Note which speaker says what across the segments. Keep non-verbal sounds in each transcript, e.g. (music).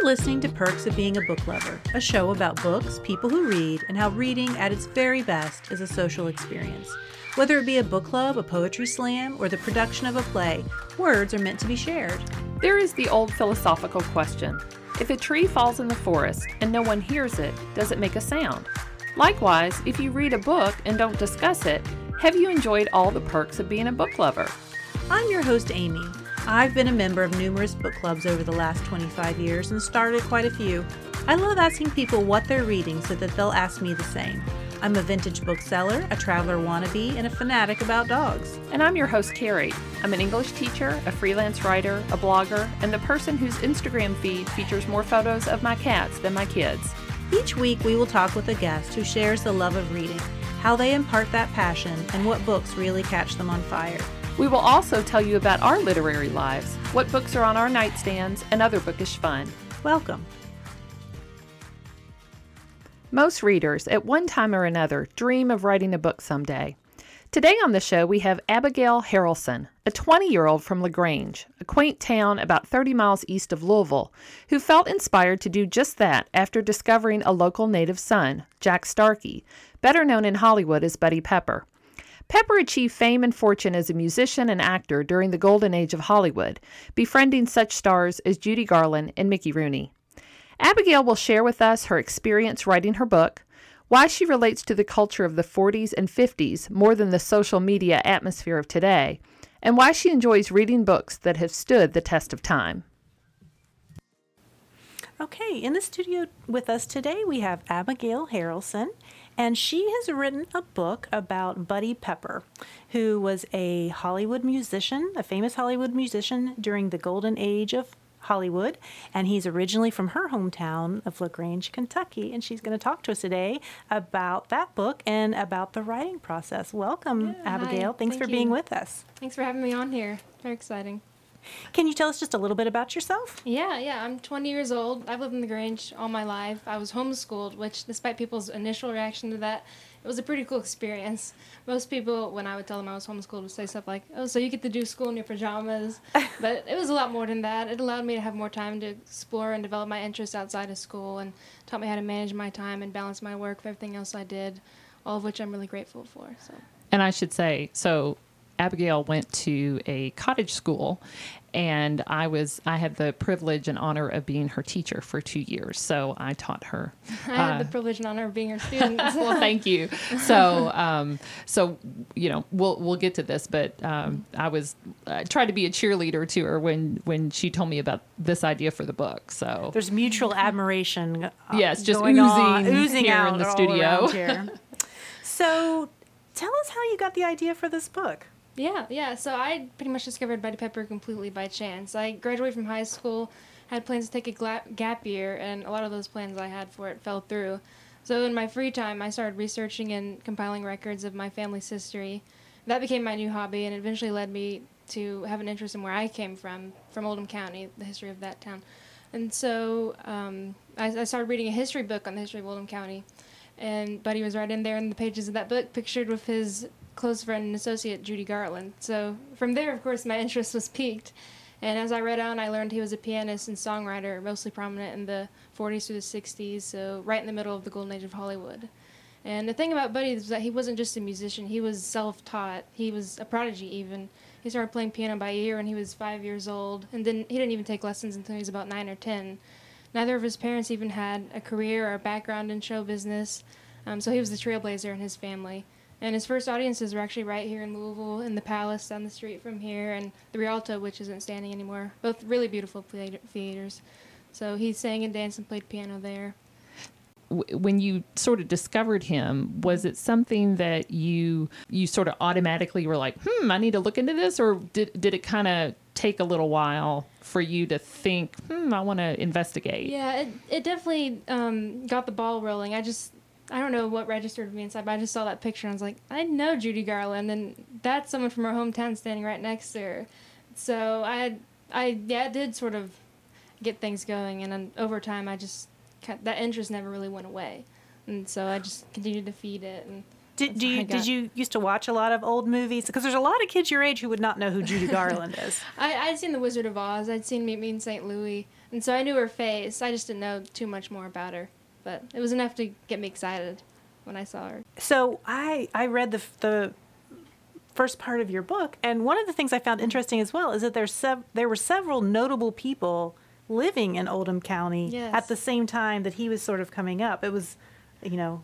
Speaker 1: You're listening to Perks of Being a Book Lover, a show about books, people who read, and how reading at its very best is a social experience. Whether it be a book club, a poetry slam, or the production of a play, words are meant to be shared.
Speaker 2: There is the old philosophical question if a tree falls in the forest and no one hears it, does it make a sound? Likewise, if you read a book and don't discuss it, have you enjoyed all the perks of being a book lover?
Speaker 1: I'm your host, Amy. I've been a member of numerous book clubs over the last 25 years and started quite a few. I love asking people what they're reading so that they'll ask me the same. I'm a vintage bookseller, a traveler wannabe, and a fanatic about dogs.
Speaker 2: And I'm your host, Carrie. I'm an English teacher, a freelance writer, a blogger, and the person whose Instagram feed features more photos of my cats than my kids.
Speaker 1: Each week, we will talk with a guest who shares the love of reading, how they impart that passion, and what books really catch them on fire.
Speaker 2: We will also tell you about our literary lives, what books are on our nightstands, and other bookish fun.
Speaker 1: Welcome.
Speaker 2: Most readers, at one time or another, dream of writing a book someday. Today on the show, we have Abigail Harrelson, a 20 year old from LaGrange, a quaint town about 30 miles east of Louisville, who felt inspired to do just that after discovering a local native son, Jack Starkey, better known in Hollywood as Buddy Pepper. Pepper achieved fame and fortune as a musician and actor during the golden age of Hollywood, befriending such stars as Judy Garland and Mickey Rooney. Abigail will share with us her experience writing her book, why she relates to the culture of the 40s and 50s more than the social media atmosphere of today, and why she enjoys reading books that have stood the test of time.
Speaker 1: Okay, in the studio with us today, we have Abigail Harrelson, and she has written a book about Buddy Pepper, who was a Hollywood musician, a famous Hollywood musician during the golden age of Hollywood, and he's originally from her hometown of LaGrange, Kentucky. And she's going to talk to us today about that book and about the writing process. Welcome,
Speaker 3: yeah,
Speaker 1: Abigail.
Speaker 3: Hi.
Speaker 1: Thanks
Speaker 3: Thank
Speaker 1: for
Speaker 3: you.
Speaker 1: being with us.
Speaker 3: Thanks for having me on here. Very exciting.
Speaker 1: Can you tell us just a little bit about yourself?
Speaker 3: Yeah, yeah. I'm 20 years old. I've lived in the Grange all my life. I was homeschooled, which, despite people's initial reaction to that, it was a pretty cool experience. Most people, when I would tell them I was homeschooled, would say stuff like, "Oh, so you get to do school in your pajamas?" (laughs) but it was a lot more than that. It allowed me to have more time to explore and develop my interests outside of school, and taught me how to manage my time and balance my work with everything else I did. All of which I'm really grateful for. So.
Speaker 2: And I should say, so Abigail went to a cottage school and I was I had the privilege and honor of being her teacher for 2 years. So I taught her.
Speaker 3: I had the privilege and honor of being her (laughs) student.
Speaker 2: well, thank you. So, um, so you know, we'll we'll get to this, but um, I was I tried to be a cheerleader to her when when she told me about this idea for the book. So
Speaker 1: There's mutual admiration. Uh,
Speaker 2: Yes, just
Speaker 1: going on-
Speaker 2: oozing
Speaker 1: oozing
Speaker 2: here
Speaker 1: out
Speaker 2: in the studio.
Speaker 1: around here. (laughs) so, tell us how you got the idea for this book.
Speaker 3: Yeah, yeah. So I pretty much discovered Buddy Pepper completely by chance. I graduated from high school, had plans to take a gla- gap year, and a lot of those plans I had for it fell through. So in my free time, I started researching and compiling records of my family's history. That became my new hobby, and eventually led me to have an interest in where I came from, from Oldham County, the history of that town. And so um, I, I started reading a history book on the history of Oldham County, and Buddy was right in there in the pages of that book, pictured with his close friend and associate Judy Garland. So from there, of course, my (laughs) interest was piqued. And as I read on, I learned he was a pianist and songwriter, mostly prominent in the 40s through the 60s, so right in the middle of the golden age of Hollywood. And the thing about Buddy is that he wasn't just a musician, he was self taught. He was a prodigy, even. He started playing piano by ear when he was five years old, and didn't, he didn't even take lessons until he was about nine or ten. Neither of his parents even had a career or a background in show business, um, so he was the trailblazer in his family. And his first audiences were actually right here in Louisville, in the Palace down the street from here, and the Rialto, which isn't standing anymore. Both really beautiful theater- theaters. So he sang and danced and played piano there.
Speaker 2: when you sort of discovered him, was it something that you you sort of automatically were like, "Hmm, I need to look into this," or did did it kind of take a little while for you to think, "Hmm, I want to investigate"?
Speaker 3: Yeah, it, it definitely um, got the ball rolling. I just, I don't know what registered me inside, but I just saw that picture and I was like, I know Judy Garland, and that's someone from her hometown standing right next to her. So I, I yeah, did sort of get things going, and then over time, I just that interest never really went away, and so I just continued to feed it. And
Speaker 4: Did, do you did you used to watch a lot of old movies? Because there's a lot of kids your age who would not know who Judy (laughs) Garland is.
Speaker 3: I, I'd seen The Wizard of Oz. I'd seen Meet Me in St. Louis, and so I knew her face. I just didn't know too much more about her, but it was enough to get me excited when I saw her.
Speaker 4: So I I read the the first part of your book, and one of the things I found interesting as well is that there's sev- there were several notable people living in Oldham County
Speaker 3: Yes.
Speaker 4: at the same time that he was sort of coming up. It was, you know.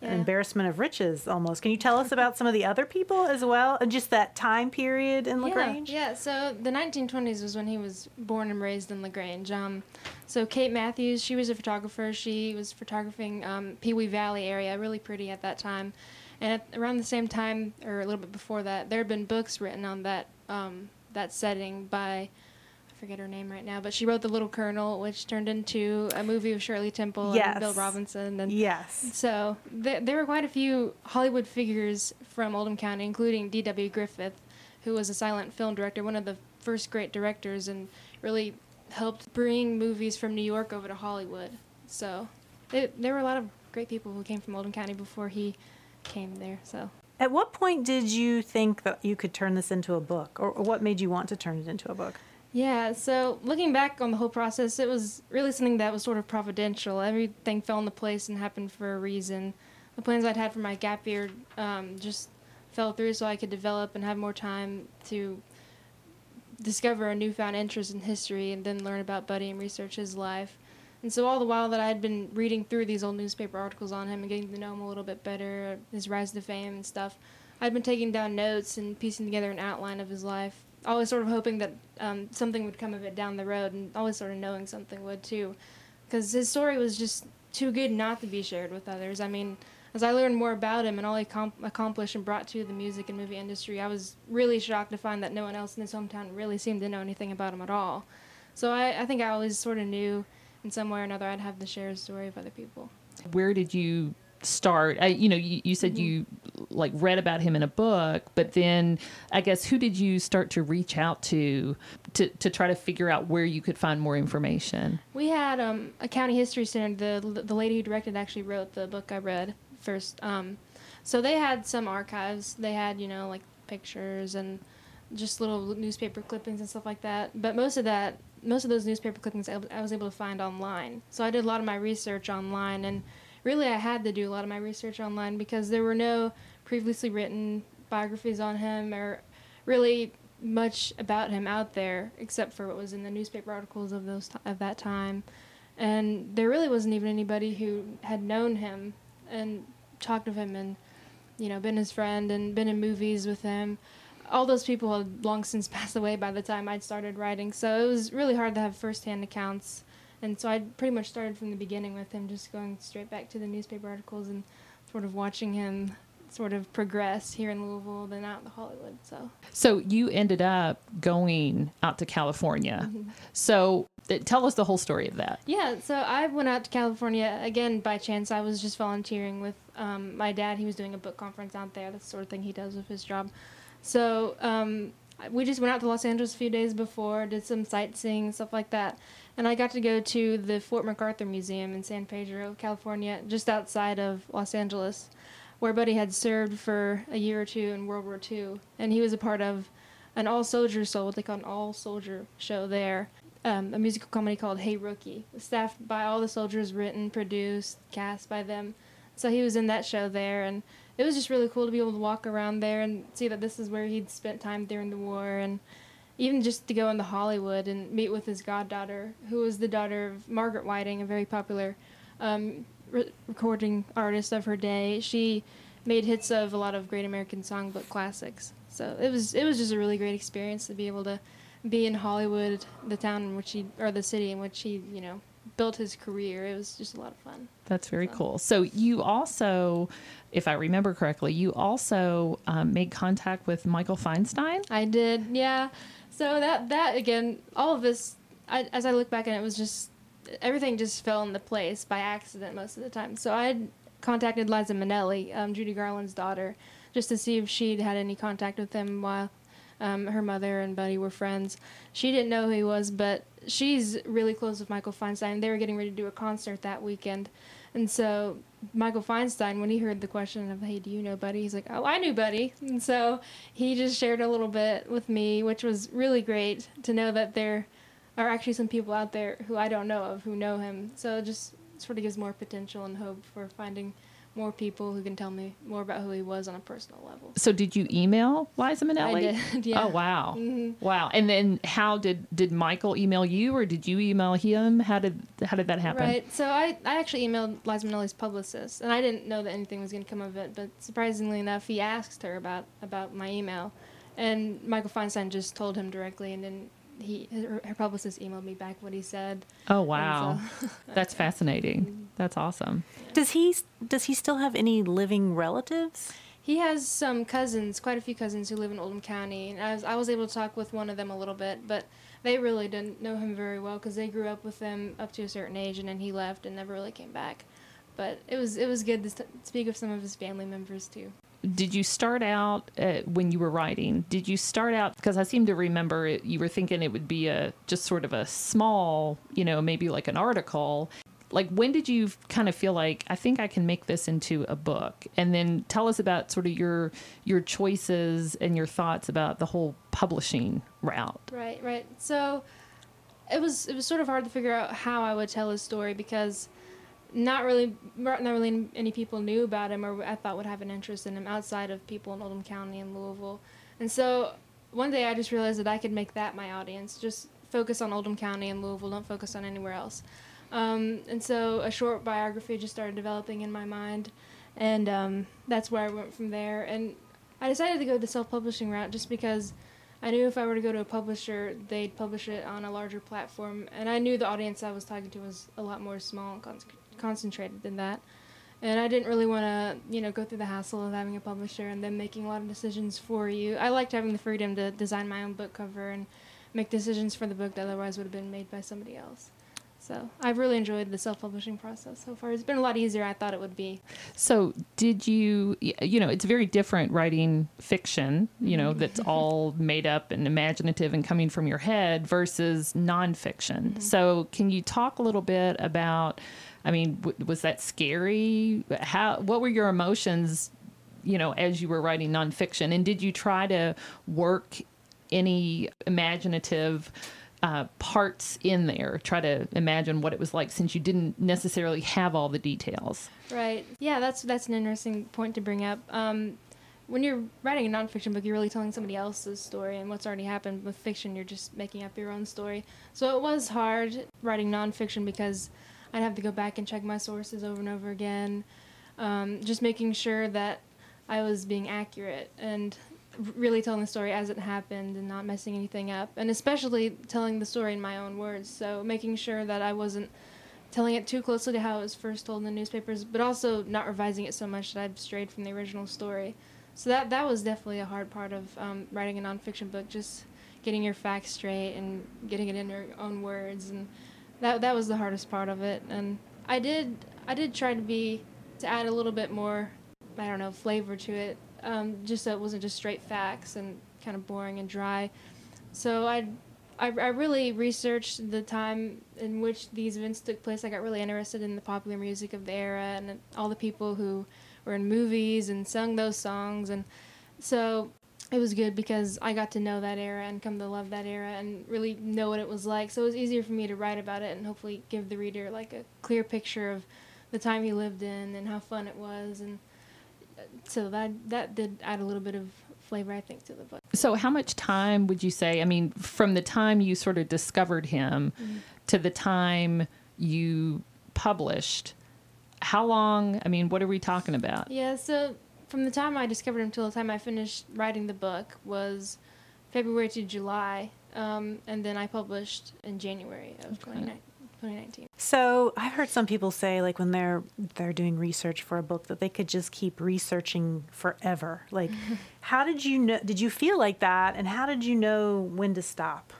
Speaker 3: Yeah.
Speaker 4: embarrassment of riches almost. Can you tell us about some of the other people as well? And just that time period in LaGrange?
Speaker 3: Yeah, yeah. So the 1920s was when he was born and raised in Lagrange. Um, so Kate Matthews, she was a photographer. She was photographing um, Pewee Valley area, really pretty at that time. And at, around the same time, or a little bit before that, there had been books written on that um, that setting by forget her name right now, but she wrote The Little Colonel, which turned into a movie with Shirley Temple
Speaker 4: Yes.
Speaker 3: and Bill Robinson. And
Speaker 4: Yes.
Speaker 3: so th- there were quite a few Hollywood figures from Oldham County, including D.W. Griffith, who was a silent film director, one of the first great directors, and really helped bring movies from New York over to Hollywood. So there there were a lot of great people who came from Oldham County before he came there. So
Speaker 4: At what point did you think that you could turn this into a book, or, or what made you want to turn it into a book?
Speaker 3: Yeah, so looking back on the whole process, it was really something that was sort of providential. Everything fell into place and happened for a reason. The plans I'd had for my gap year um, just fell through so I could develop and have more time to discover a newfound interest in history and then learn about Buddy and research his life. And so all the while that I'd been reading through these old newspaper articles on him and getting to know him a little bit better, his rise to fame and stuff, I'd been taking down notes and piecing together an outline of his life. Always sort of hoping that um, something would come of it down the road, and always sort of knowing something would too, because his story was just too good not to be shared with others. I mean, as I learned more about him and all he com- accomplished and brought to the music and movie industry, I was really shocked to find that no one else in his hometown really seemed to know anything about him at all. So I, I think I always sort of knew in some way or another I'd have to share his story with other people.
Speaker 2: Where did you start? I, you know, you, you said you like read about him in a book, but then I guess who did you start to reach out to to, to try to figure out where you could find more information?
Speaker 3: We had um, a county history center. The the lady who directed actually wrote the book I read first. Um, so they had some archives. They had you know like pictures and just little newspaper clippings and stuff like that. But most of that, most of those newspaper clippings, I, I was able to find online. So I did a lot of my research online, and really I had to do a lot of my research online because there were no previously written biographies on him or really much about him out there except for what was in the newspaper articles of those t- of that time. And there really wasn't even anybody who had known him and talked of him and you know been his friend and been in movies with him. All those people had long since (laughs) passed away by the time I'd started writing so it was really hard to have firsthand accounts and so I pretty much started from the beginning with him just going straight back to the newspaper articles and sort of watching him sort of progress here in Louisville then out to Hollywood so
Speaker 2: So you ended up going out to California. So th- tell us the whole story of that.
Speaker 3: Yeah, so I went out to California again by chance. I was just volunteering with um, my dad. He was doing a book conference out there. That's the sort of thing he does with his job. So um, we just went out to Los Angeles a few days before, did some sightseeing stuff like that. And I got to go to the Fort MacArthur Museum in San Pedro, California, just outside of Los Angeles, where Buddy had served for a year or two in World War II. And he was a part of an all soldier show, they call an all soldier show there. Um, a musical comedy called Hey Rookie, staffed by all the soldiers, written, produced, cast by them. So he was in that show there, and it was just really cool to be able to walk around there and see that this is where he'd spent time during the war, and even just to go into Hollywood and meet with his goddaughter, who was the daughter of Margaret Whiting, a very popular um, re- recording artist of her day. She made hits of a lot of great American songbook classics. So it was it was just a really great experience to be able to be in Hollywood, the town in which he or the city in which he you know built his career. It was just a lot of fun.
Speaker 2: That's very cool. So you also, if I remember correctly, you also um, made contact with Michael Feinstein.
Speaker 3: I did, yeah. So that that again, all of this, I, as I look back and it was just everything just fell into place by accident most of the time. So I contacted Liza Minnelli, um, Judy Garland's daughter, just to see if she'd had any contact with him while um, her mother and Buddy were friends. She didn't know who he was, but she's really close with Michael Feinstein. They were getting ready to do a concert that weekend. And so Michael Feinstein, when he heard the question of, "Hey, do you know Buddy?" He's like, "Oh, I knew Buddy," and so he just shared a little bit with me, which was really great to know that there are actually some people out there who I don't know of who know him. So it just sort of gives more potential and hope for finding more people who can tell me more about who he was on a personal level.
Speaker 2: So did you email Liza Minnelli?
Speaker 3: I did, (laughs) yeah.
Speaker 2: Oh wow, mm-hmm. wow! And then how did did Michael email you, or did you email him? How did how did that happen?
Speaker 3: Right. So I, I actually emailed Liza Minnelli's publicist, and I didn't know that anything was going to come of it. But surprisingly enough, he asked her about about my email, and Michael Feinstein just told him directly, and then he her, her publicist emailed me back what he said.
Speaker 2: Oh wow,
Speaker 3: so- (laughs)
Speaker 2: that's fascinating. That's awesome.
Speaker 4: Does he does he still have any living relatives?
Speaker 3: He has some cousins, quite a few cousins who live in Oldham County, and I was I was able to talk with one of them a little bit, but they really didn't know him very well because they grew up with him up to a certain age, and then he left and never really came back. But it was it was good to st- speak with some of his family members too.
Speaker 2: Did you start out uh, when you were writing? Did you start out because I seem to remember it, you were thinking it would be a just sort of a small, you know, maybe like an article. Like when did you kind of feel like I think I can make this into a book? And then tell us about sort of your your choices and your thoughts about the whole publishing route.
Speaker 3: Right, right. So it was it was sort of hard to figure out how I would tell his story because not really not really any people knew about him or I thought would have an interest in him outside of people in Oldham County and Louisville. And so one day I just realized that I could make that my audience. Just focus on Oldham County and Louisville. Don't focus on anywhere else. Um, and so a short biography just started developing in my mind, and um, that's where I went from there. And I decided to go the self-publishing route just because I knew if I were to go to a publisher, they'd publish it on a larger platform, and I knew the audience I was talking to was a lot more small and con- concentrated than that. And I didn't really want to, you know, go through the hassle of having a publisher and them making a lot of decisions for you. I liked having the freedom to design my own book cover and make decisions for the book that otherwise would have been made by somebody else. So I've really enjoyed the self-publishing process so far. It's been a lot easier than I thought it would be.
Speaker 2: So, did you, you know, it's very different writing fiction, you know, mm-hmm. that's all made up and imaginative and coming from your head versus nonfiction. Mm-hmm. So, can you talk a little bit about, I mean, w- was that scary? How, what were your emotions, you know, as you were writing nonfiction? And did you try to work any imaginative uh, parts in there? Try to imagine what it was like since you didn't necessarily have all the details.
Speaker 3: Right. Yeah, that's that's an interesting point to bring up. Um, when you're writing a nonfiction book, you're really telling somebody else's story and what's already happened. With fiction, you're just making up your own story. So it was hard writing nonfiction because I'd have to go back and check my sources over and over again, um, just making sure that I was being accurate and really telling the story as it happened and not messing anything up. And especially telling the story in my own words. So making sure that I wasn't telling it too closely to how it was first told in the newspapers, but also not revising it so much that I've strayed from the original story. So that that was definitely a hard part of um, writing a nonfiction book, just getting your facts straight and getting it in your own words, and that that was the hardest part of it. And I did I did try to be to add a little bit more, I don't know, flavor to it, um, just so it wasn't just straight facts and kind of boring and dry. So I, I, I really researched the time in which these events took place. I got really interested in the popular music of the era and all the people who were in movies and sung those songs. And so it was good because I got to know that era and come to love that era and really know what it was like. So it was easier for me to write about it and hopefully give the reader like a clear picture of the time he lived in and how fun it was. And uh, so that that did add a little bit of flavor, I think, to the book.
Speaker 2: So, how much time would you say? I mean, from the time you sort of discovered him to the time you published, how long? I mean, what are we talking about?
Speaker 3: Yeah, so from the time I discovered him till the time I finished writing the book was February to July, um, and then I published in January of 29 2019.
Speaker 4: So I've heard some people say, like when they're they're doing research for a book, that they could just keep researching forever. Like, (laughs) how did you know? Did you feel like that? And how did you know when to stop?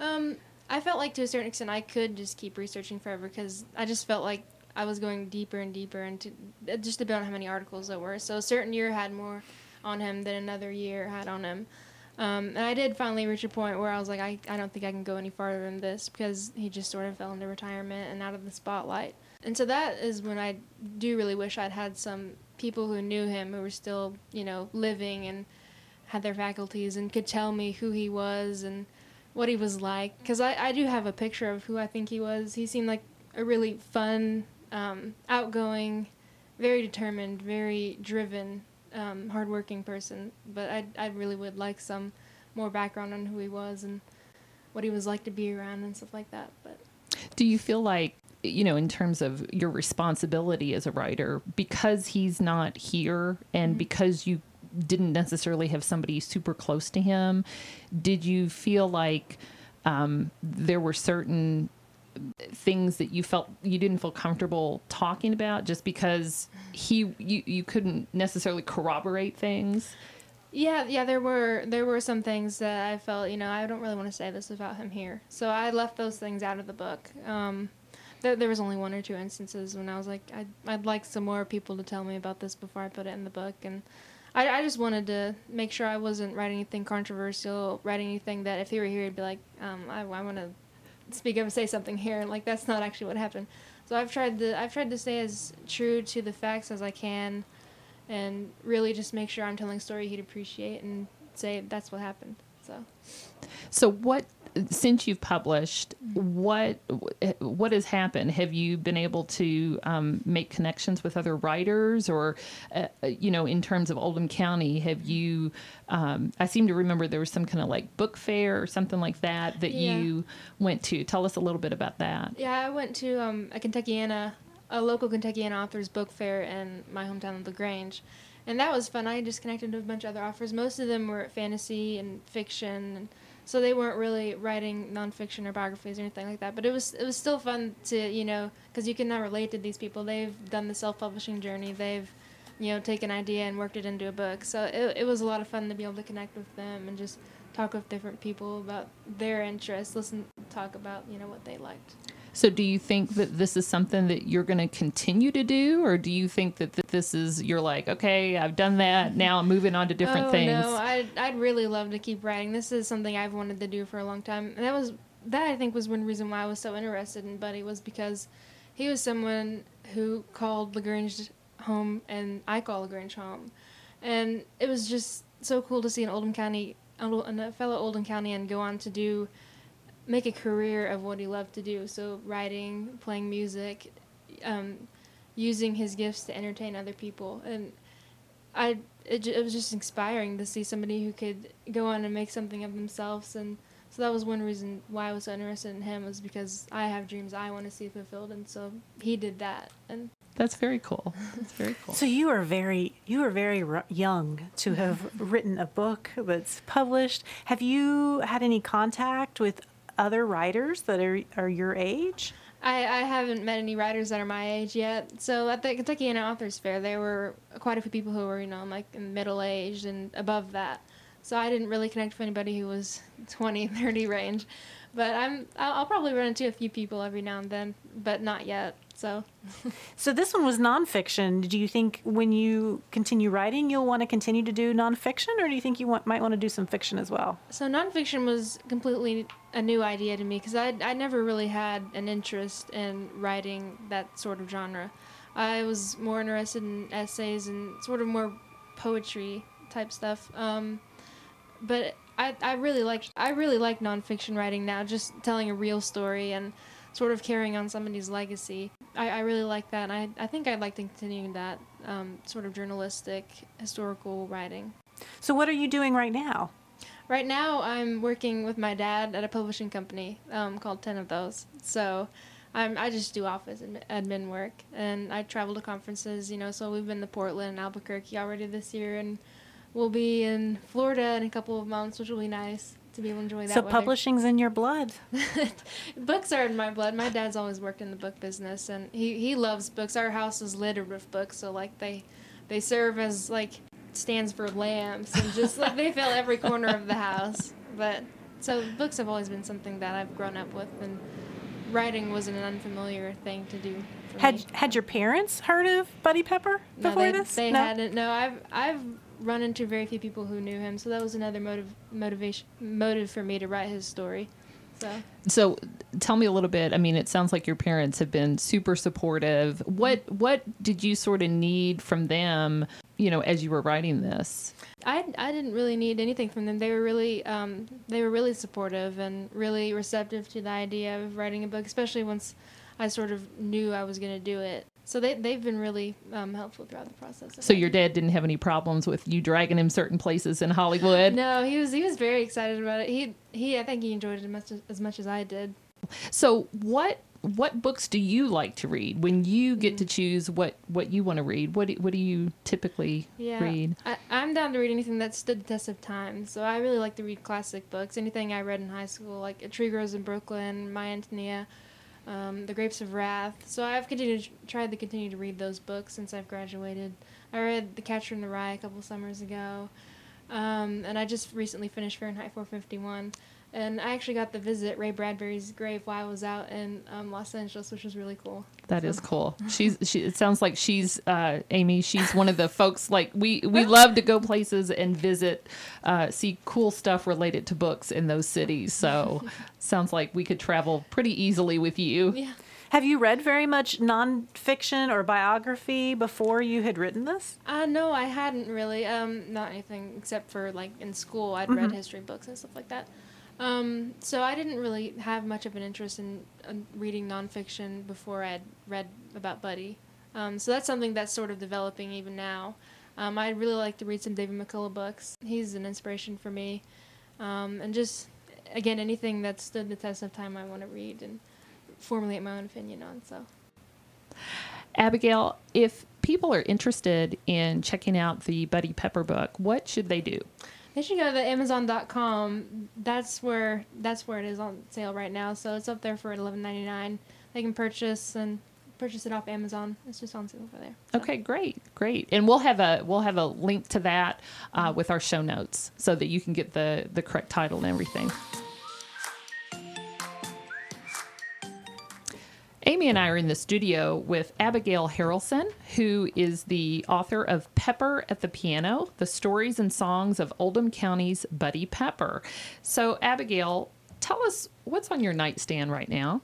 Speaker 3: Um, I felt like to a certain extent I could just keep researching forever because I just felt like I was going deeper and deeper into it just on how many articles there were. So a certain year had more on him than another year had on him. Um, and I did finally reach a point where I was like, I, I don't think I can go any farther than this because he just sort of fell into retirement and out of the spotlight. and so that is when I do really wish I'd had some people who knew him who were still, you know, living and had their faculties and could tell me who he was and what he was like. Because I, I do have a picture of who I think he was. He seemed like a really fun, um, outgoing, very determined, very driven, um, hardworking person. But I, I really would like some more background on who he was and what he was like to be around and stuff like that. But
Speaker 2: do you feel like you know in terms of your responsibility as a writer because he's not here and mm-hmm. because you didn't necessarily have somebody super close to him did you feel like um, there were certain things that you felt you didn't feel comfortable talking about just because he you, you couldn't necessarily corroborate things?
Speaker 3: Yeah yeah there were there were some things that i felt you know i don't really want to say this about him here. So i left those things out of the book. Um, there, there was only one or two instances when i was like I'd, I'd like some more people to tell me about this before i put it in the book. And I, I just wanted to make sure i wasn't writing anything controversial writing anything that if he were here he'd be like um, i, I want to speak up and say something here like that's not actually what happened. So i've tried to i've tried to stay as true to the facts as i can and really just make sure i'm telling a story he'd appreciate and say that's what happened so.
Speaker 2: So what since you've published, what what has happened? Have you been able to um, make connections with other writers, or uh, you know, in terms of Oldham County, have you? Um, I seem to remember there was some kind of like book fair or something like that that yeah. you went to. Tell us a little bit about that.
Speaker 3: Yeah, I went to um, a Kentuckiana, a local Kentuckiana authors book fair in my hometown of Lagrange and that was fun. I just connected with a bunch of other authors. Most of them were fantasy and fiction, and so they weren't really writing nonfiction or biographies or anything like that. But it was it was still fun to you know because you can now relate to these people. They've done the self publishing journey. They've you know taken an idea and worked it into a book. So it it was a lot of fun to be able to connect with them and just talk with different people about their interests. Listen, talk about you know what they liked.
Speaker 2: So, do you think that this is something that you're going to continue to do, or do you think that this is you're like, okay, I've done that, now I'm moving on to different
Speaker 3: oh,
Speaker 2: things?
Speaker 3: No, I'd, I'd really love to keep writing. This is something I've wanted to do for a long time, and that was that I think was one reason why I was so interested in Buddy was because he was someone who called Lagrange home, and I call Lagrange home, and it was just so cool to see an Oldham County, a fellow Oldham County, and go on to do make a career of what he loved to do. So writing, playing music, um, using his gifts to entertain other people, and I it, it was just inspiring to see somebody who could go on and make something of themselves and. So that was one reason why I was so interested in him was because I have dreams I want to see fulfilled, and so he did that. And
Speaker 2: that's very cool. That's very cool.
Speaker 4: So you are very you are very young to have (laughs) written a book that's published. Have you had any contact with other writers that are, are your age?
Speaker 3: I, I haven't met any writers that are my age yet. So at the Kentucky Kentuckiana Authors Fair, there were quite a few people who were, you know, like middle aged and above that. So I didn't really connect with anybody who was (laughs) 20, 30 range. But I'm I'll probably run into a few people every now and then, but not yet. So,
Speaker 4: so this one was nonfiction. Do you think when you continue writing, you'll want to continue to do nonfiction, or do you think you want, might want to do some fiction as well?
Speaker 3: So nonfiction was completely a new idea to me because I I never really had an interest in writing that sort of genre. I was more interested in essays and sort of more poetry type stuff. Um, but I, I really like I really like nonfiction writing now, just telling a real story and sort of carrying on somebody's legacy. I, I really like that. I, I think I'd like to continue that um, sort of journalistic, historical writing.
Speaker 4: So, what are you doing right now?
Speaker 3: Right now, I'm working with my dad at a publishing company um, called Ten of Those. So, I'm, I just do office admin work, and I travel to conferences. You know, so we've been to Portland and Albuquerque already this year, and we'll be in Florida in a couple of months, which will be nice to be able to enjoy that.
Speaker 4: So
Speaker 3: weather.
Speaker 4: publishing's in your blood. (laughs)
Speaker 3: books are in my blood. My dad's always worked in the book business, and he he loves books. Our house is littered with books, so like they they serve as like stands for lamps, and just like they fill every corner of the house. But so books have always been something that I've grown up with, and writing wasn't an unfamiliar thing to do.
Speaker 4: Had
Speaker 3: me.
Speaker 4: had your parents heard of Buddy Pepper before
Speaker 3: no, they,
Speaker 4: this?
Speaker 3: They no? hadn't. No, I've I've run into very few people who knew him, so that was another motive motivation motive for me to write his story. So
Speaker 2: So tell me a little bit. I mean, it sounds like your parents have been super supportive. What what did you sort of need from them, you know, as you were writing this?
Speaker 3: I, I didn't really need anything from them. They were really um, they were really supportive and really receptive to the idea of writing a book, especially once I sort of knew I was going to do it. So they they've been really um, helpful throughout the process.
Speaker 2: So your dad didn't have any problems with you dragging him certain places in Hollywood?
Speaker 3: No, he was he was very excited about it. He he I think he enjoyed it as much as, as much as I did.
Speaker 2: So what what books do you like to read when you
Speaker 3: Mm.
Speaker 2: get to choose what what you want to read? What do, what do you typically
Speaker 3: Yeah,
Speaker 2: read?
Speaker 3: I, I'm down to read anything that stood the test of time. So I really like to read classic books. Anything I read in high school, like A Tree Grows in Brooklyn, My Antonia, um, The Grapes of Wrath. So I've continued tried to continue to read those books since I've graduated. I read The Catcher in the Rye a couple summers ago, um, and I just recently finished Fahrenheit 451. And I actually got to visit Ray Bradbury's grave while I was out in um, Los Angeles, which was really cool.
Speaker 2: That is cool. (laughs) She's she. It sounds like she's uh, Amy. She's one of the (laughs) folks like we we love to go places and visit, uh, see cool stuff related to books in those cities. So (laughs) sounds like we could travel pretty easily with you.
Speaker 3: Yeah.
Speaker 4: Have you read very much nonfiction or biography before you had written this?
Speaker 3: Uh, no, I hadn't really. Um, not anything except for like in school, I'd read history books and stuff like that. Um, so I didn't really have much of an interest in, in reading nonfiction before I'd read about Buddy. Um, so that's something that's sort of developing even now. Um, I'd really like to read some David McCullough books. He's an inspiration for me. Um, and just, again, anything that stood the test of time I want to read and formulate my own opinion on. So.
Speaker 2: Abigail, if people are interested in checking out the Buddy Pepper book, what should they do?
Speaker 3: They should go to Amazon.com. That's where that's where it is on sale right now. So it's up there for eleven ninety nine. They can purchase and purchase it off Amazon. It's just on sale over there. So.
Speaker 2: Okay, great, great, and we'll have a we'll have a link to that uh, with our show notes so that you can get the the correct title and everything. Amy and I are in the studio with Abigail Harrelson, who is the author of Pepper at the Piano The Stories and Songs of Oldham County's Buddy Pepper. So, Abigail, tell us what's on your nightstand right now.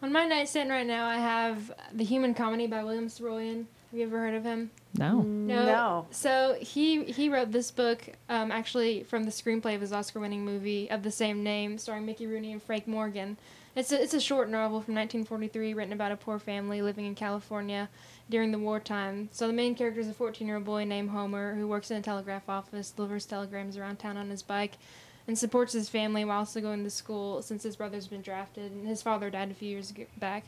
Speaker 3: On my nightstand right now, I have The Human Comedy by William Saroyan. Have you ever heard of him?
Speaker 2: No.
Speaker 4: No.
Speaker 3: So he he wrote this book um, actually from the screenplay of his Oscar-winning movie of the same name, starring Mickey Rooney and Frank Morgan. It's a, it's a short novel from 1943 written about a poor family living in California during the wartime. So the main character is a 14-year-old boy named Homer who works in a telegraph office, delivers telegrams around town on his bike, and supports his family while also going to school since his brother's been drafted and his father died a few years back.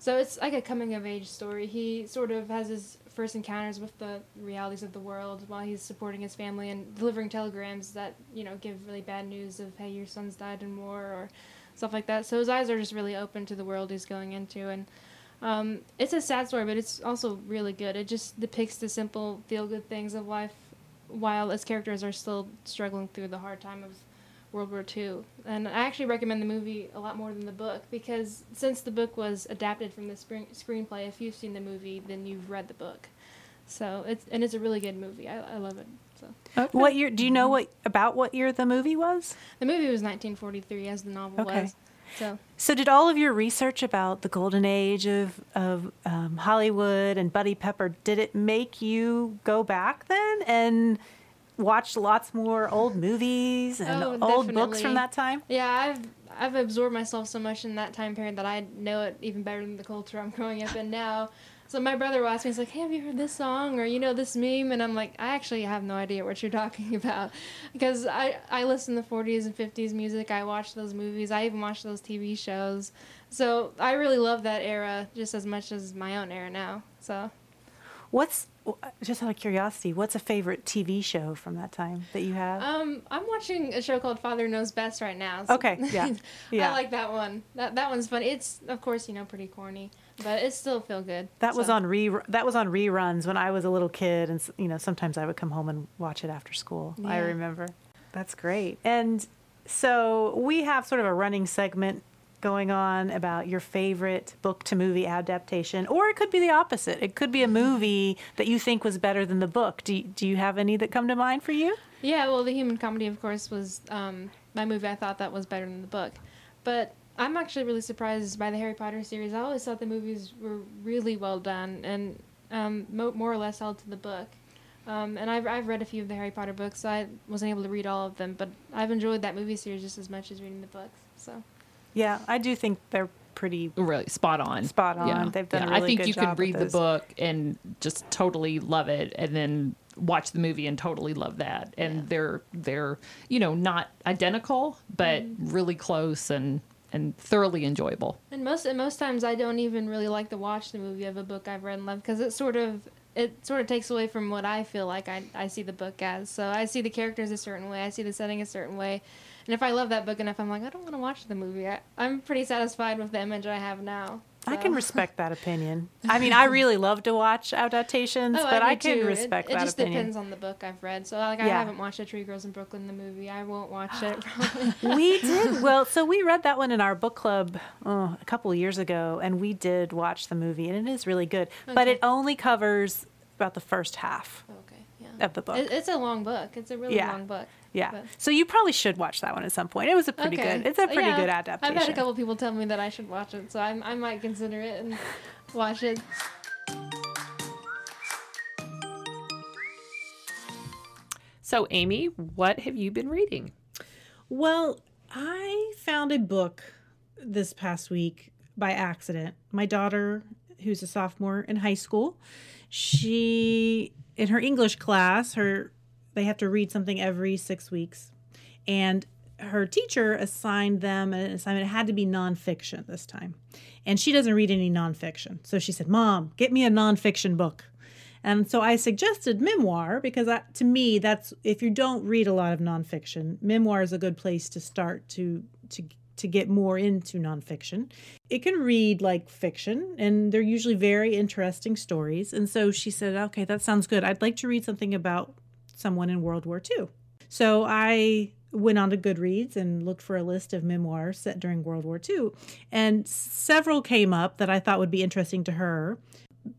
Speaker 3: So it's like a coming of age story. He sort of has his first encounters with the realities of the world while he's supporting his family and delivering telegrams that, you know, give really bad news of, hey, your son's died in war or stuff like that. So his eyes are just really open to the world he's going into. And um, it's a sad story, but it's also really good. It just depicts the simple, feel good things of life while its characters are still struggling through the hard time of World War II. And I actually recommend the movie a lot more than the book because since the book was adapted from the spring- screenplay, if you've seen the movie, then you've read the book. So it's and it's a really good movie. I, I love it. So
Speaker 2: Okay.
Speaker 4: What year? Do you know what about what year the movie was?
Speaker 3: the movie was 1943, as the novel
Speaker 4: Okay.
Speaker 3: was. So
Speaker 4: So, did all of your research about the golden age of of um, Hollywood and Buddy Pepper did it make you go back then and watch lots more old movies and
Speaker 3: Oh,
Speaker 4: old books from that time?
Speaker 3: yeah, I've I've absorbed myself so much in that time period that I know it even better than the culture I'm (laughs) growing up in now. So my brother will ask me, he's like, "Hey, have you heard this song or you know this meme?" And I'm like, "I actually have no idea what you're (laughs) talking about," because I I listen to 40s and 50s music. I watch those movies. I even watch those TV shows. So I really love that era just as much as my own era now. So
Speaker 4: What's just out of curiosity? What's a favorite TV show from that time that you have?
Speaker 3: um, I'm watching a show called Father Knows Best right now. so-
Speaker 4: Okay, yeah, (laughs) yeah.
Speaker 3: I like that one. That that one's funny. It's of course you know pretty corny, but it still feel good.
Speaker 4: that was on re that was on reruns when I was a little kid, and you know sometimes I would come home and watch it after school. I remember. That's great. And so we have sort of a running segment going on about your favorite book to movie adaptation, or it could be the opposite. It could be a movie that you think was better than the book. Do you, do you have any that come to mind for you?
Speaker 3: Yeah, well, the human comedy, of course, was um, my movie. I thought that was better than the book, but I'm actually really surprised by the Harry Potter series. I always thought the movies were really well done and um, mo- more or less held to the book. Um, and I've, I've read a few of the Harry Potter books. So I wasn't able to read all of them, but I've enjoyed that movie series just as much as reading the books. So
Speaker 4: Yeah, I do think they're pretty
Speaker 2: really spot on.
Speaker 4: spot on. They've done a
Speaker 2: I
Speaker 4: really
Speaker 2: think you can read the book and just totally love it, and then watch the movie and totally love that. And they're they're you know not identical, but
Speaker 4: Mm-hmm.
Speaker 2: really close and and thoroughly enjoyable.
Speaker 3: And most and most times I don't even really like to watch the movie of a book I've read and loved because it sort of it sort of takes away from what I feel like I, I see the book as. So I see the characters a certain way, I see the setting a certain way, and if I love that book enough, I'm like I don't want to watch the movie. I, I'm pretty satisfied with the image I have now.
Speaker 4: I can respect that opinion. (laughs) I mean, I really love to watch adaptations,
Speaker 3: Oh,
Speaker 4: but
Speaker 3: I,
Speaker 4: I, can
Speaker 3: too.
Speaker 4: respect
Speaker 3: it, it
Speaker 4: that
Speaker 3: just depends on the book I've read. So like I
Speaker 4: Yeah.
Speaker 3: haven't watched The Tree Grows in Brooklyn the movie. I won't watch it (gasps) (laughs)
Speaker 4: we did well so we read that one in our book club oh, a couple of years ago and we did watch the movie and it is really good but it only covers about the first half
Speaker 3: okay, yeah.
Speaker 4: Of the book
Speaker 3: It, it's a long book. It's a really
Speaker 4: Yeah.
Speaker 3: long book.
Speaker 4: yeah
Speaker 3: but-
Speaker 4: so you probably should watch that one at some point it was a pretty
Speaker 3: Okay.
Speaker 4: good it's a pretty
Speaker 3: Yeah,
Speaker 4: good adaptation
Speaker 3: I've had a couple people tell me that I should watch it, so I, I might consider it and (laughs) watch it.
Speaker 2: So, Amy, what have you been reading?
Speaker 1: Well, I found a book this past week by accident. My daughter, who's a sophomore in high school, she in her English class, her they have to read something every 6 weeks. And her teacher assigned them an assignment. It had to be nonfiction this time. And she doesn't read any nonfiction. So she said, Mom, get me a nonfiction book. And so I suggested memoir because I, to me, that's if you don't read a lot of nonfiction, memoir is a good place to start to to to get more into nonfiction. It can read like fiction, and they're usually very interesting stories. And so she said, "Okay, that sounds good. I'd like to read something about someone in World War II." So I went on to Goodreads and looked for a list of memoirs set during World War II, and several came up that I thought would be interesting to her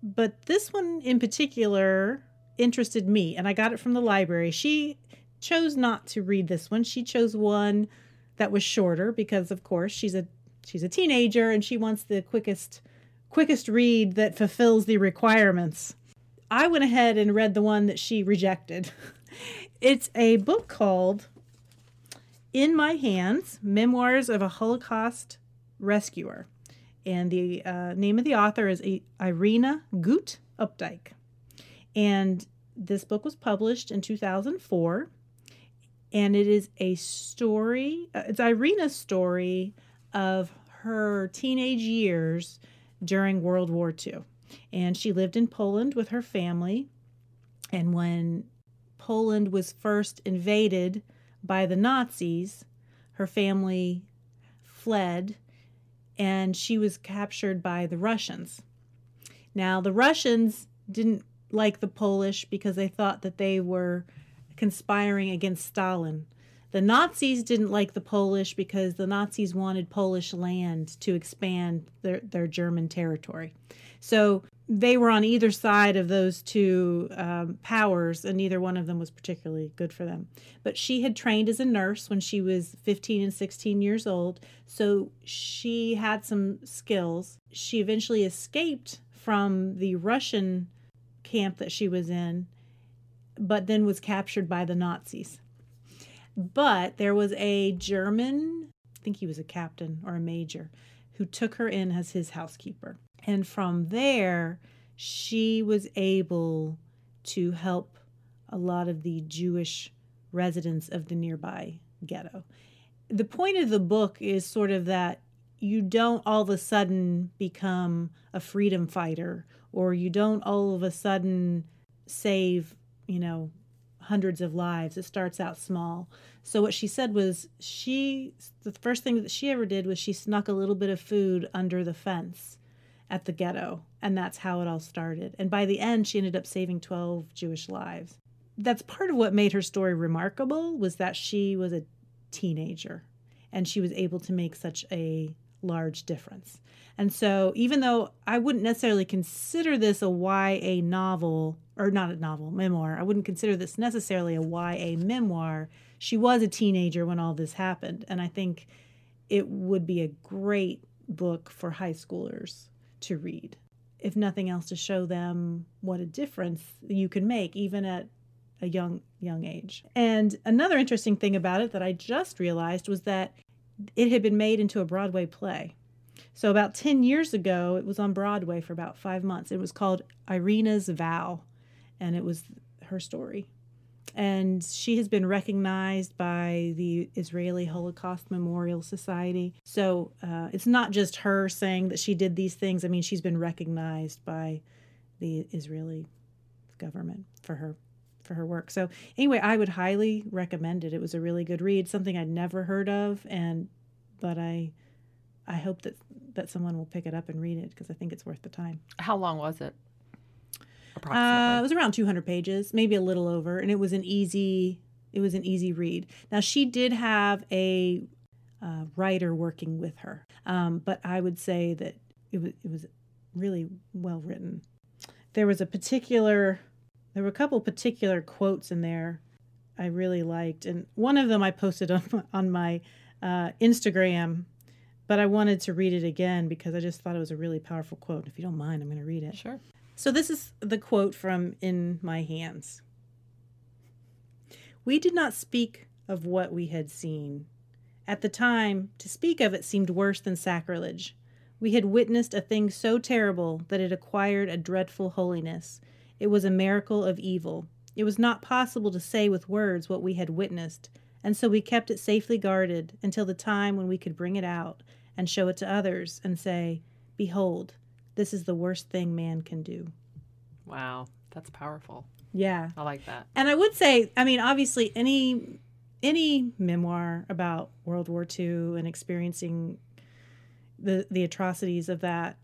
Speaker 1: but this one in particular interested me and I got it from the library. She chose not to read this one. She chose one that was shorter because of course she's a she's a teenager and she wants the quickest quickest read that fulfills the requirements. I went ahead and read the one that she rejected. (laughs) It's a book called In My Hands: Memoirs of a Holocaust Rescuer and the uh, name of the author is Irena Gut Opdyke. And this book was published in 2004, and it is a story. Uh, it's Irena's story of her teenage years during World War II, and she lived in Poland with her family. And when Poland was first invaded by the Nazis, her family fled and she was captured by the Russians. Now, the Russians didn't like the Polish because they thought that they were conspiring against Stalin. The Nazis didn't like the Polish because the Nazis wanted Polish land to expand their, their German territory. So they were on either side of those two um, powers, and neither one of them was particularly good for them. But she had trained as a nurse when she was 15 and 16 years old, so she had some skills. She eventually escaped from the Russian camp that she was in, but then was captured by the Nazis. But there was a German, I think he was a captain or a major, who took her in as his housekeeper. And from there, she was able to help a lot of the Jewish residents of the nearby ghetto. The point of the book is sort of that you don't all of a sudden become a freedom fighter or you don't all of a sudden save, you know, hundreds of lives. It starts out small. So what she said was she the first thing that she ever did was she snuck a little bit of food under the fence at the ghetto and that's how it all started. And by the end she ended up saving 12 Jewish lives. That's part of what made her story remarkable was that she was a teenager and she was able to make such a large difference. And so, even though I wouldn't necessarily consider this a YA novel, or not a novel, memoir, I wouldn't consider this necessarily a YA memoir, she was a teenager when all this happened. And I think it would be a great book for high schoolers to read. If nothing else, to show them what a difference you can make, even at a young young age. And another interesting thing about it that I just realized was that it had been made into a Broadway play. So about 10 years ago, it was on Broadway for about 5 months. It was called Irena's Vow, and it was her story. And she has been recognized by the Israeli Holocaust Memorial Society. So uh, it's not just her saying that she did these things. I mean, she's been recognized by the Israeli government for her for her work. So anyway, I would highly recommend it. It was a really good read, something I'd never heard of, and but I I hope that that someone will pick it up and read it because I think it's worth the time.
Speaker 2: How long was it?
Speaker 1: Uh, it was around 200 pages, maybe a little over, and it was an easy it was an easy read. Now she did have a uh, writer working with her, um, but I would say that it was it was really well written. There was a particular there were a couple particular quotes in there I really liked, and one of them I posted on my, (laughs) on my uh, Instagram, but I wanted to read it again because I just thought it was a really powerful quote. If you don't mind, I'm going to read it.
Speaker 2: Sure.
Speaker 1: So this is the quote from In My Hands. We did not speak of what we had seen. At the time, to speak of it seemed worse than sacrilege. We had witnessed a thing so terrible that it acquired a dreadful holiness. It was a miracle of evil. It was not possible to say with words what we had witnessed, and so we kept it safely guarded until the time when we could bring it out and show it to others and say, Behold, this is the worst thing man can do.
Speaker 2: Wow, that's powerful.
Speaker 1: Yeah.
Speaker 2: I like that.
Speaker 1: And I would say, I mean, obviously any any memoir about World War II and experiencing the the atrocities of that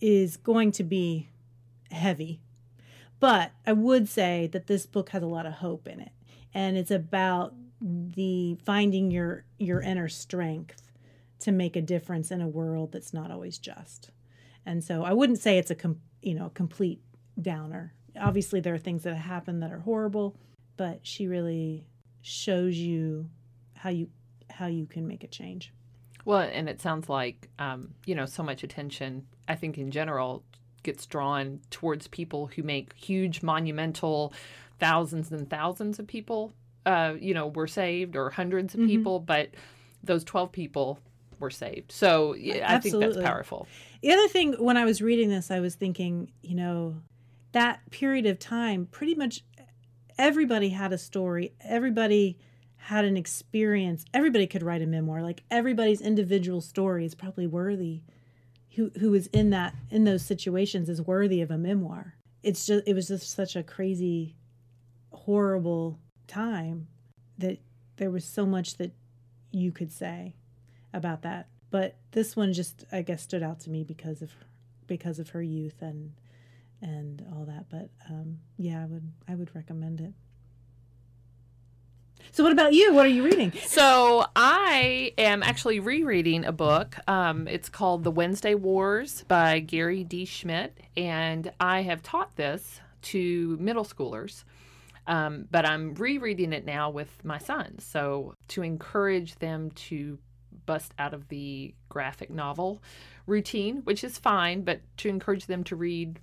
Speaker 1: is going to be heavy but I would say that this book has a lot of hope in it. And it's about the finding your your inner strength to make a difference in a world that's not always just. And so I wouldn't say it's a com- you know, complete downer. Obviously there are things that happen that are horrible, but she really shows you how you how you can make a change.
Speaker 2: Well, and it sounds like, um, you know, so much attention, I think in general, gets drawn towards people who make huge monumental thousands and thousands of people uh, you know were saved or hundreds of mm-hmm. people but those 12 people were saved. So yeah, i think that's powerful.
Speaker 1: The other thing when i was reading this i was thinking you know that period of time pretty much everybody had a story. Everybody had an experience. Everybody could write a memoir. Like everybody's individual story is probably worthy who who is in that in those situations is worthy of a memoir. It's just it was just such a crazy, horrible time that there was so much that you could say about that. But this one just I guess stood out to me because of because of her youth and and all that. But um, yeah, I would I would recommend it. So, what about you? What are you reading?
Speaker 2: So, I am actually rereading a book. Um, it's called The Wednesday Wars by Gary D. Schmidt. And I have taught this to middle schoolers. Um, but I'm rereading it now with my sons. So, to encourage them to bust out of the graphic novel routine, which is fine, but to encourage them to read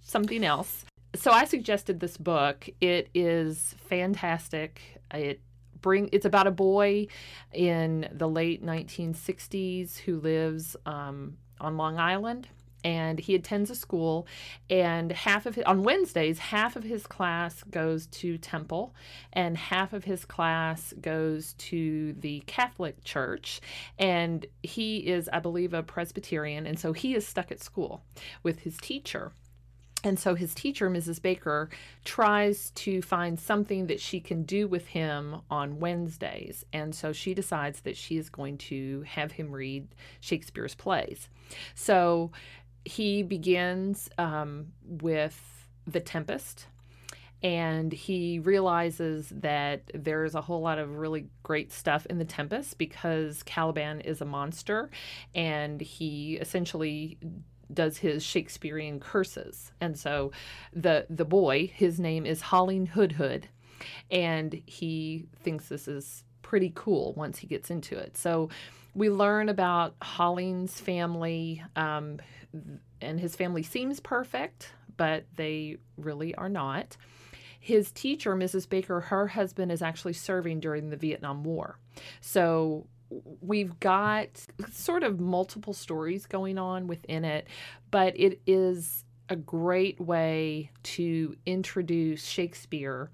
Speaker 2: something else so I suggested this book. It is fantastic. It bring it's about a boy in the late 1960s who lives um, on Long Island and he attends a school and half of his, on Wednesdays half of his class goes to temple and half of his class goes to the Catholic church and he is I believe a Presbyterian and so he is stuck at school with his teacher and so his teacher, Mrs. Baker, tries to find something that she can do with him on Wednesdays. And so she decides that she is going to have him read Shakespeare's plays. So he begins um, with The Tempest. And he realizes that there's a whole lot of really great stuff in The Tempest because Caliban is a monster. And he essentially does his Shakespearean curses. And so the the boy, his name is Holling Hoodhood, and he thinks this is pretty cool once he gets into it. So we learn about Holling's family, um, and his family seems perfect, but they really are not. His teacher, Mrs. Baker, her husband is actually serving during the Vietnam War. So we've got sort of multiple stories going on within it, but it is a great way to introduce Shakespeare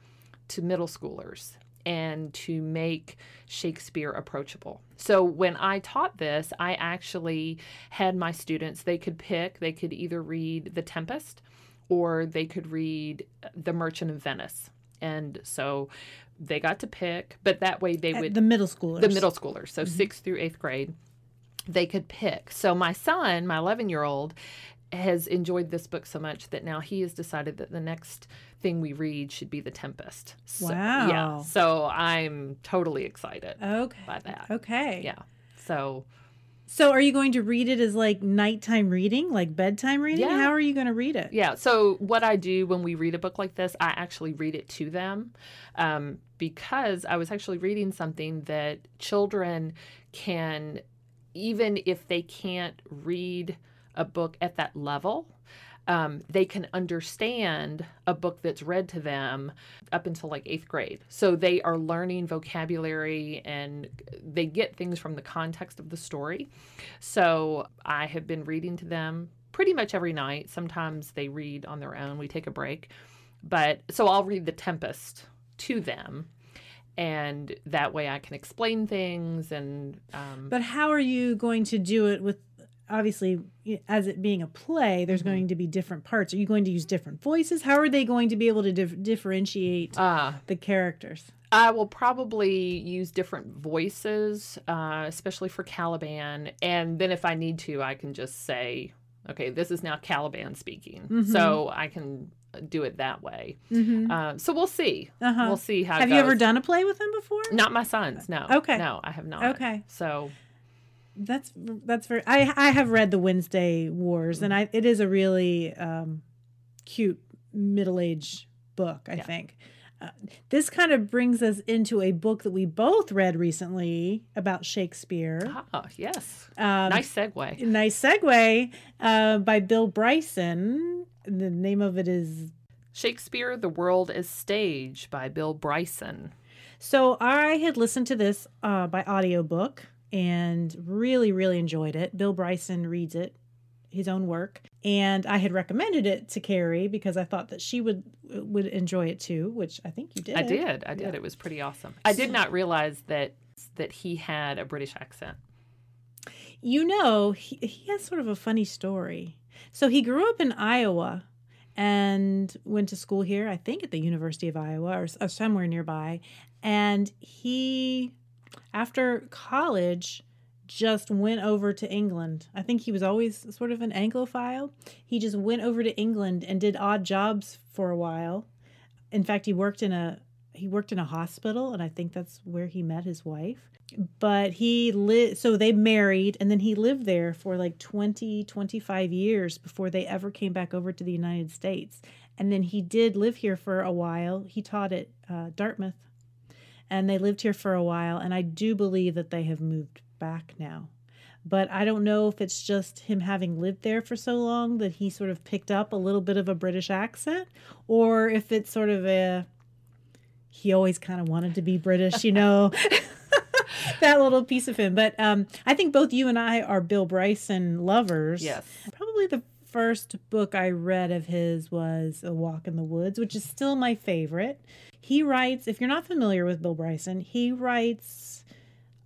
Speaker 2: to middle schoolers and to make Shakespeare approachable. So when I taught this, I actually had my students, they could pick, they could either read The Tempest or they could read The Merchant of Venice. And so they got to pick, but that way they
Speaker 1: At
Speaker 2: would
Speaker 1: the middle schoolers.
Speaker 2: the middle schoolers, so mm-hmm. sixth through eighth grade, they could pick. So my son, my 11 year old, has enjoyed this book so much that now he has decided that the next thing we read should be The Tempest. So, Yeah. So I'm totally excited
Speaker 1: Okay.
Speaker 2: by that.
Speaker 1: Okay.
Speaker 2: Yeah. So
Speaker 1: So are you going to read it as like nighttime reading, like bedtime reading?
Speaker 2: Yeah.
Speaker 1: How are you going to read it?
Speaker 2: Yeah. So what I do when we read a book like this, I actually read it to them, um, because I was actually reading something that children can, even if they can't read a book at that level. Um, they can understand a book that's read to them up until like eighth grade. So they are learning vocabulary and they get things from the context of the story. So I have been reading to them pretty much every night. Sometimes they read on their own. We take a break. But so I'll read The Tempest to them. And that way I can explain things and um,
Speaker 1: But how are you going to do it with obviously as it being a play there's
Speaker 2: Mm-hmm.
Speaker 1: going to be different parts. Are you going to use different voices? How are they going to be able to dif- differentiate
Speaker 2: uh,
Speaker 1: the characters?
Speaker 2: I will probably use different voices, uh, especially for Caliban. And then if I need to, I can just say, okay, this is now Caliban speaking. So I can do it that way.
Speaker 1: Mhm.
Speaker 2: Uh, so we'll see.
Speaker 1: Uh-huh.
Speaker 2: We'll see how.
Speaker 1: Have you ever done a play with them before?
Speaker 2: Not my sons. No.
Speaker 1: Okay.
Speaker 2: No, I have not.
Speaker 1: Okay.
Speaker 2: So
Speaker 1: That's that's very. I I have read the Wednesday Wars, and I it is a really um, cute middle age book. I
Speaker 2: Yeah.
Speaker 1: think. Uh, this kind of brings us into a book that we both read recently about Shakespeare.
Speaker 2: ah, yes.
Speaker 1: Um,
Speaker 2: nice segue.
Speaker 1: nice segue uh, by Bill Bryson. The name of it is
Speaker 2: Shakespeare: The World as Stage by Bill Bryson.
Speaker 1: So I had listened to this uh, by audiobook and really, really enjoyed it. Bill Bryson reads it, his own work, and I had recommended it to Carrie because I thought that she would would enjoy it too, which I think you did.
Speaker 2: I did. I did.
Speaker 1: Yeah.
Speaker 2: It was pretty awesome. I did not realize that that he had a British accent.
Speaker 1: You know, he, he has sort of a funny story. So he grew up in Iowa and went to school here, I think at the University of Iowa or, or somewhere nearby. And he, after college, just went over to England. I think he was always sort of an Anglophile. He just went over to England and did odd jobs for a while. In fact, he worked in a he worked in a hospital and I think that's where he met his wife but he lived so they married and then he lived there for like 20 25 years before they ever came back over to the united states and then he did live here for a while he taught at uh, dartmouth and they lived here for a while and i do believe that they have moved back now but i don't know if it's just him having lived there for so long that he sort of picked up a little bit of a british accent or if it's sort of a he always kind of wanted to be british you know (laughs) that little piece of him. But um, I think both you and I are Bill Bryson lovers.
Speaker 2: Yes.
Speaker 1: Probably the first book I read of his was A Walk in the Woods, which is still my favorite. He writes, if you're not familiar with Bill Bryson, he writes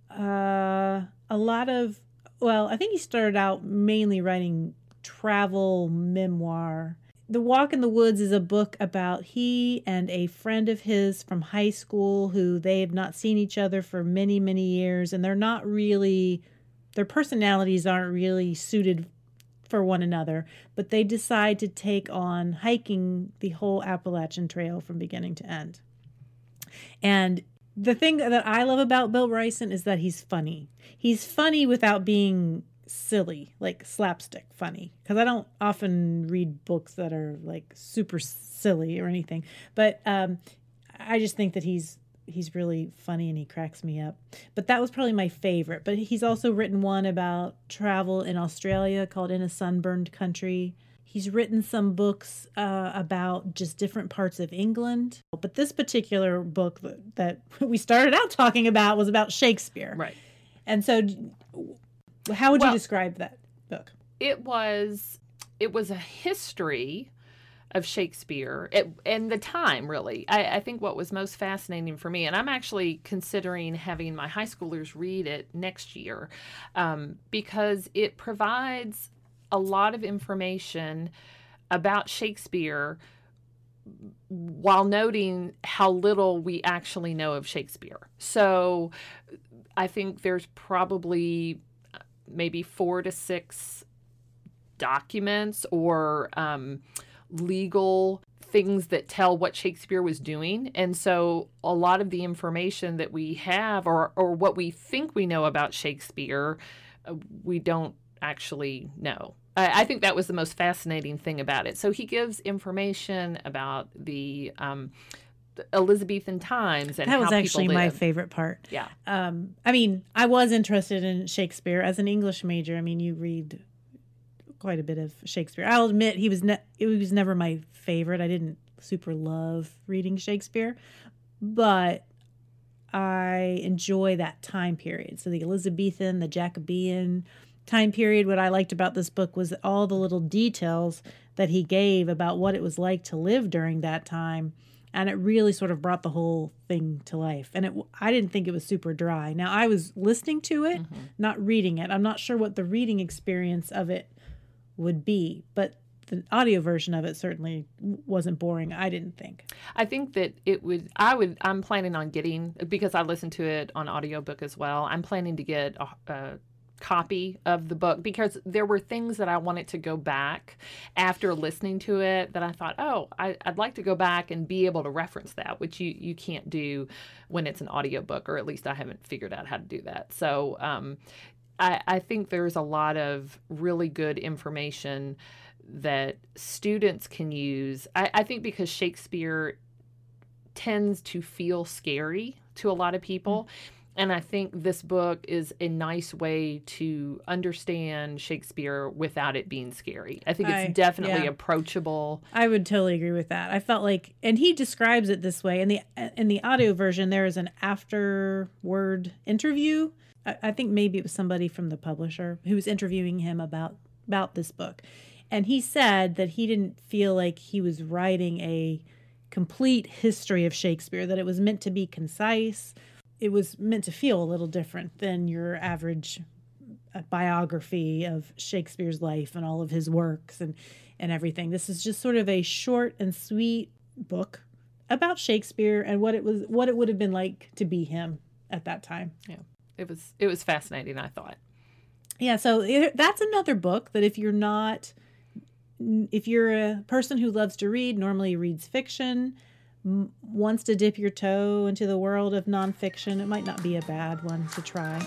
Speaker 1: uh, a lot of, well, I think he started out mainly writing travel memoir. The Walk in the Woods is a book about he and a friend of his from high school who they have not seen each other for many, many years, and they're not really, their personalities aren't really suited for one another, but they decide to take on hiking the whole Appalachian Trail from beginning to end. And the thing that I love about Bill Bryson is that he's funny. He's funny without being silly, like slapstick funny. Because I don't often read books that are like super silly or anything. But um, I just think that he's he's really funny and he cracks me up. But that was probably my favorite. But he's also written one about travel in Australia called In a Sunburned Country. He's written some books uh, about just different parts of England. But this particular book that, that (laughs) we started out talking about was about Shakespeare.
Speaker 2: Right.
Speaker 1: And so, how would
Speaker 2: Well-
Speaker 1: you describe that book?
Speaker 2: It was it was a history of Shakespeare and the time, really. I, I think what was most fascinating for me, and I'm actually considering having my high schoolers read it next year um, because it provides a lot of information about Shakespeare while noting how little we actually know of Shakespeare. So I think there's probably uh, maybe four to six documents or um, legal things that tell what Shakespeare was doing. And so a lot of the information that we have or, or what we think we know about Shakespeare, uh, we don't actually know. I, I think that was the most fascinating thing about it. So he gives information about the um, Elizabethan times and
Speaker 1: That was actually my favorite part.
Speaker 2: Yeah.
Speaker 1: Um, I mean, I was interested in Shakespeare as an English major. I mean, you read quite a bit of Shakespeare. I'll admit he was ne- it was never my favorite. I didn't super love reading Shakespeare, but I enjoy that time period. So the Elizabethan, the Jacobean time period. What I liked about this book was all the little details that he gave about what it was like to live during that time and it really sort of brought the whole thing to life and it i didn't think it was super dry now i was listening to it mm-hmm. not reading it i'm not sure what the reading experience of it would be but the audio version of it certainly wasn't boring i didn't think
Speaker 2: I think that it would. I would. I'm planning on getting because I listened to it on audiobook as well. I'm planning to get a, a copy of the book because there were things that I wanted to go back after listening to it that I thought, oh, I, I'd like to go back and be able to reference that, which you you can't do when it's an audiobook, or at least I haven't figured out how to do that. So. Um, I, I think there's a lot of really good information that students can use. I, I think because Shakespeare tends to feel scary to a lot of people. Mm. And I think this book is a nice way to understand Shakespeare without it being scary. I think it's
Speaker 1: I-
Speaker 2: definitely
Speaker 1: yeah.
Speaker 2: approachable.
Speaker 1: i would totally agree with that i felt like and he describes it this way in the in the audio version there is an afterword interview I, think maybe it was somebody from the publisher who was interviewing him about about this book. And he said that he didn't feel like he was writing a complete history of shakespeare that it was meant to be concise. It was meant to feel a little different than your average uh, biography of shakespeare's life and all of his works and and everything. This is just sort of a short and sweet book about shakespeare and what it was what it would have been like to be him at that time
Speaker 2: It was it was fascinating, I thought.
Speaker 1: yeah, so it, that's another book that if you're not, if you're a person who loves to read, normally reads fiction, m- wants to dip your toe into the world of nonfiction, it might not be a bad one to try.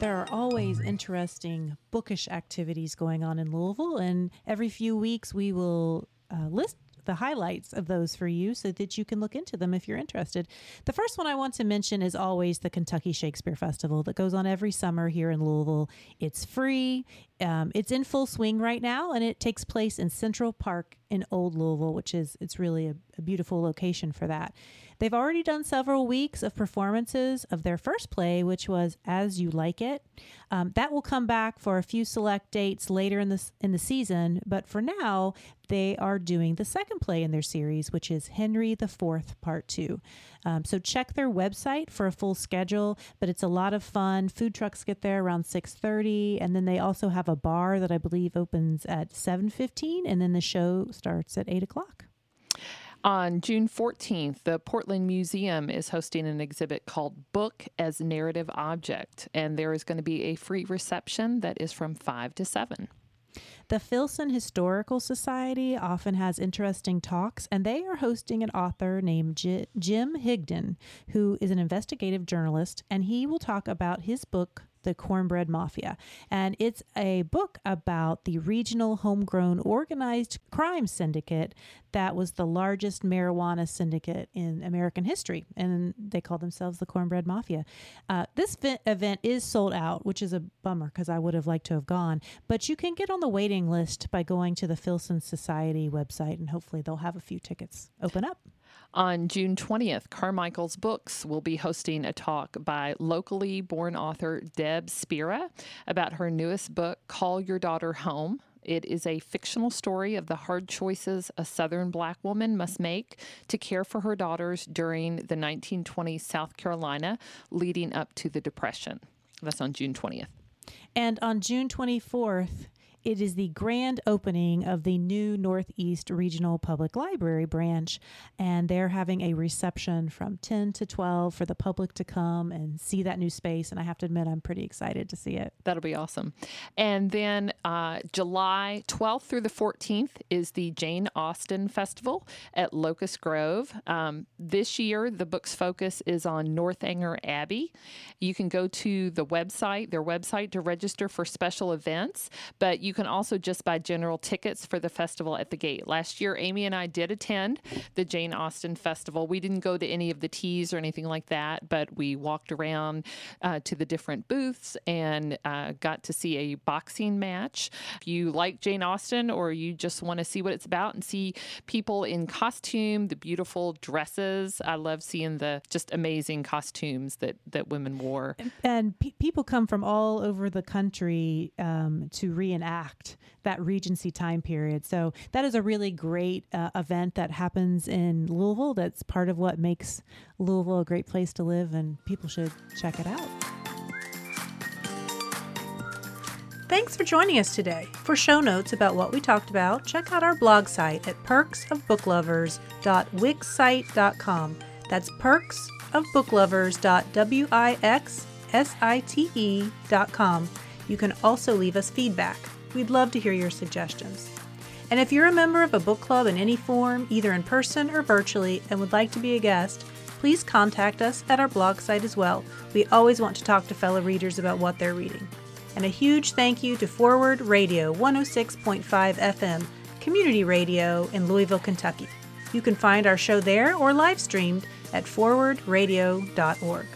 Speaker 1: There are always interesting bookish activities going on in Louisville, and every few weeks we will uh, list the highlights of those for you so that you can look into them if you're interested. The first one I want to mention is always the Kentucky Shakespeare Festival that goes on every summer here in Louisville. It's free, um, it's in full swing right now, and it takes place in Central Park in Old Louisville, which is it's really a, a beautiful location for that. They've already done several weeks of performances of their first play, which was As You Like It. Um, that will come back for a few select dates later in the in the season, but for now they are doing the second play in their series, which is Henry the Fourth Part Two. Um, so check their website for a full schedule, but it's a lot of fun. Food trucks get there around six thirty, and then they also have a bar that I believe opens at seven fifteen, and then the show starts at eight o'clock.
Speaker 2: On June 14th, the Portland Museum is hosting an exhibit called Book as Narrative Object, and there is going to be a free reception that is from 5 to 7.
Speaker 4: The Filson Historical Society often has interesting talks, and they are hosting an author named J- Jim Higdon, who is an investigative journalist, and he will talk about his book The Cornbread Mafia. And it's a book about the regional homegrown organized crime syndicate that was the largest marijuana syndicate in American history. And they call themselves the Cornbread Mafia. Uh, this event is sold out, which is a bummer because I would have liked to have gone. But you can get on the waiting list by going to the Filson Society website, and hopefully they'll have a few tickets open up.
Speaker 2: On June 20th, Carmichael's Books will be hosting a talk by locally born author Deb Spera about her newest book, Call Your Daughter Home. It is a fictional story of the hard choices a Southern black woman must make to care for her daughters during the 1920s South Carolina leading up to the Depression. That's on June 20th.
Speaker 4: And on June 24th, it is the grand opening of the new Northeast Regional Public Library branch, and they're having a reception from 10 to 12 for the public to come and see that new space. And I have to admit, I'm pretty excited to see it.
Speaker 2: That'll be awesome. And then uh, July 12th through the 14th is the Jane Austen Festival at Locust Grove. Um, this year, the book's focus is on Northanger Abbey. You can go to the website, their website, to register for special events, but you can also just buy general tickets for the festival at the gate. Last year, Amy and I did attend the Jane Austen Festival. We didn't go to any of the teas or anything like that, but we walked around uh, to the different booths and uh, got to see a boxing match. If you like Jane Austen or you just want to see what it's about and see people in costume, the beautiful dresses, I love seeing the just amazing costumes that, that women wore.
Speaker 4: And pe- people come from all over the country um, to reenact that Regency time period. So that is a really great uh, event that happens in Louisville. That's part of what makes Louisville a great place to live, and people should check it out.
Speaker 1: Thanks for joining us today. For show notes about what we talked about, check out our blog site at perksofbooklovers.wixsite.com. That's perksofbooklovers.wixsite.com. You can also leave us feedback. We'd love to hear your suggestions. And if you're a member of a book club in any form, either in person or virtually, and would like to be a guest, please contact us at our blog site as well. We always want to talk to fellow readers about what they're reading. And a huge thank you to Forward Radio 106.5 FM, community radio in Louisville, Kentucky. You can find our show there or live streamed at forwardradio.org.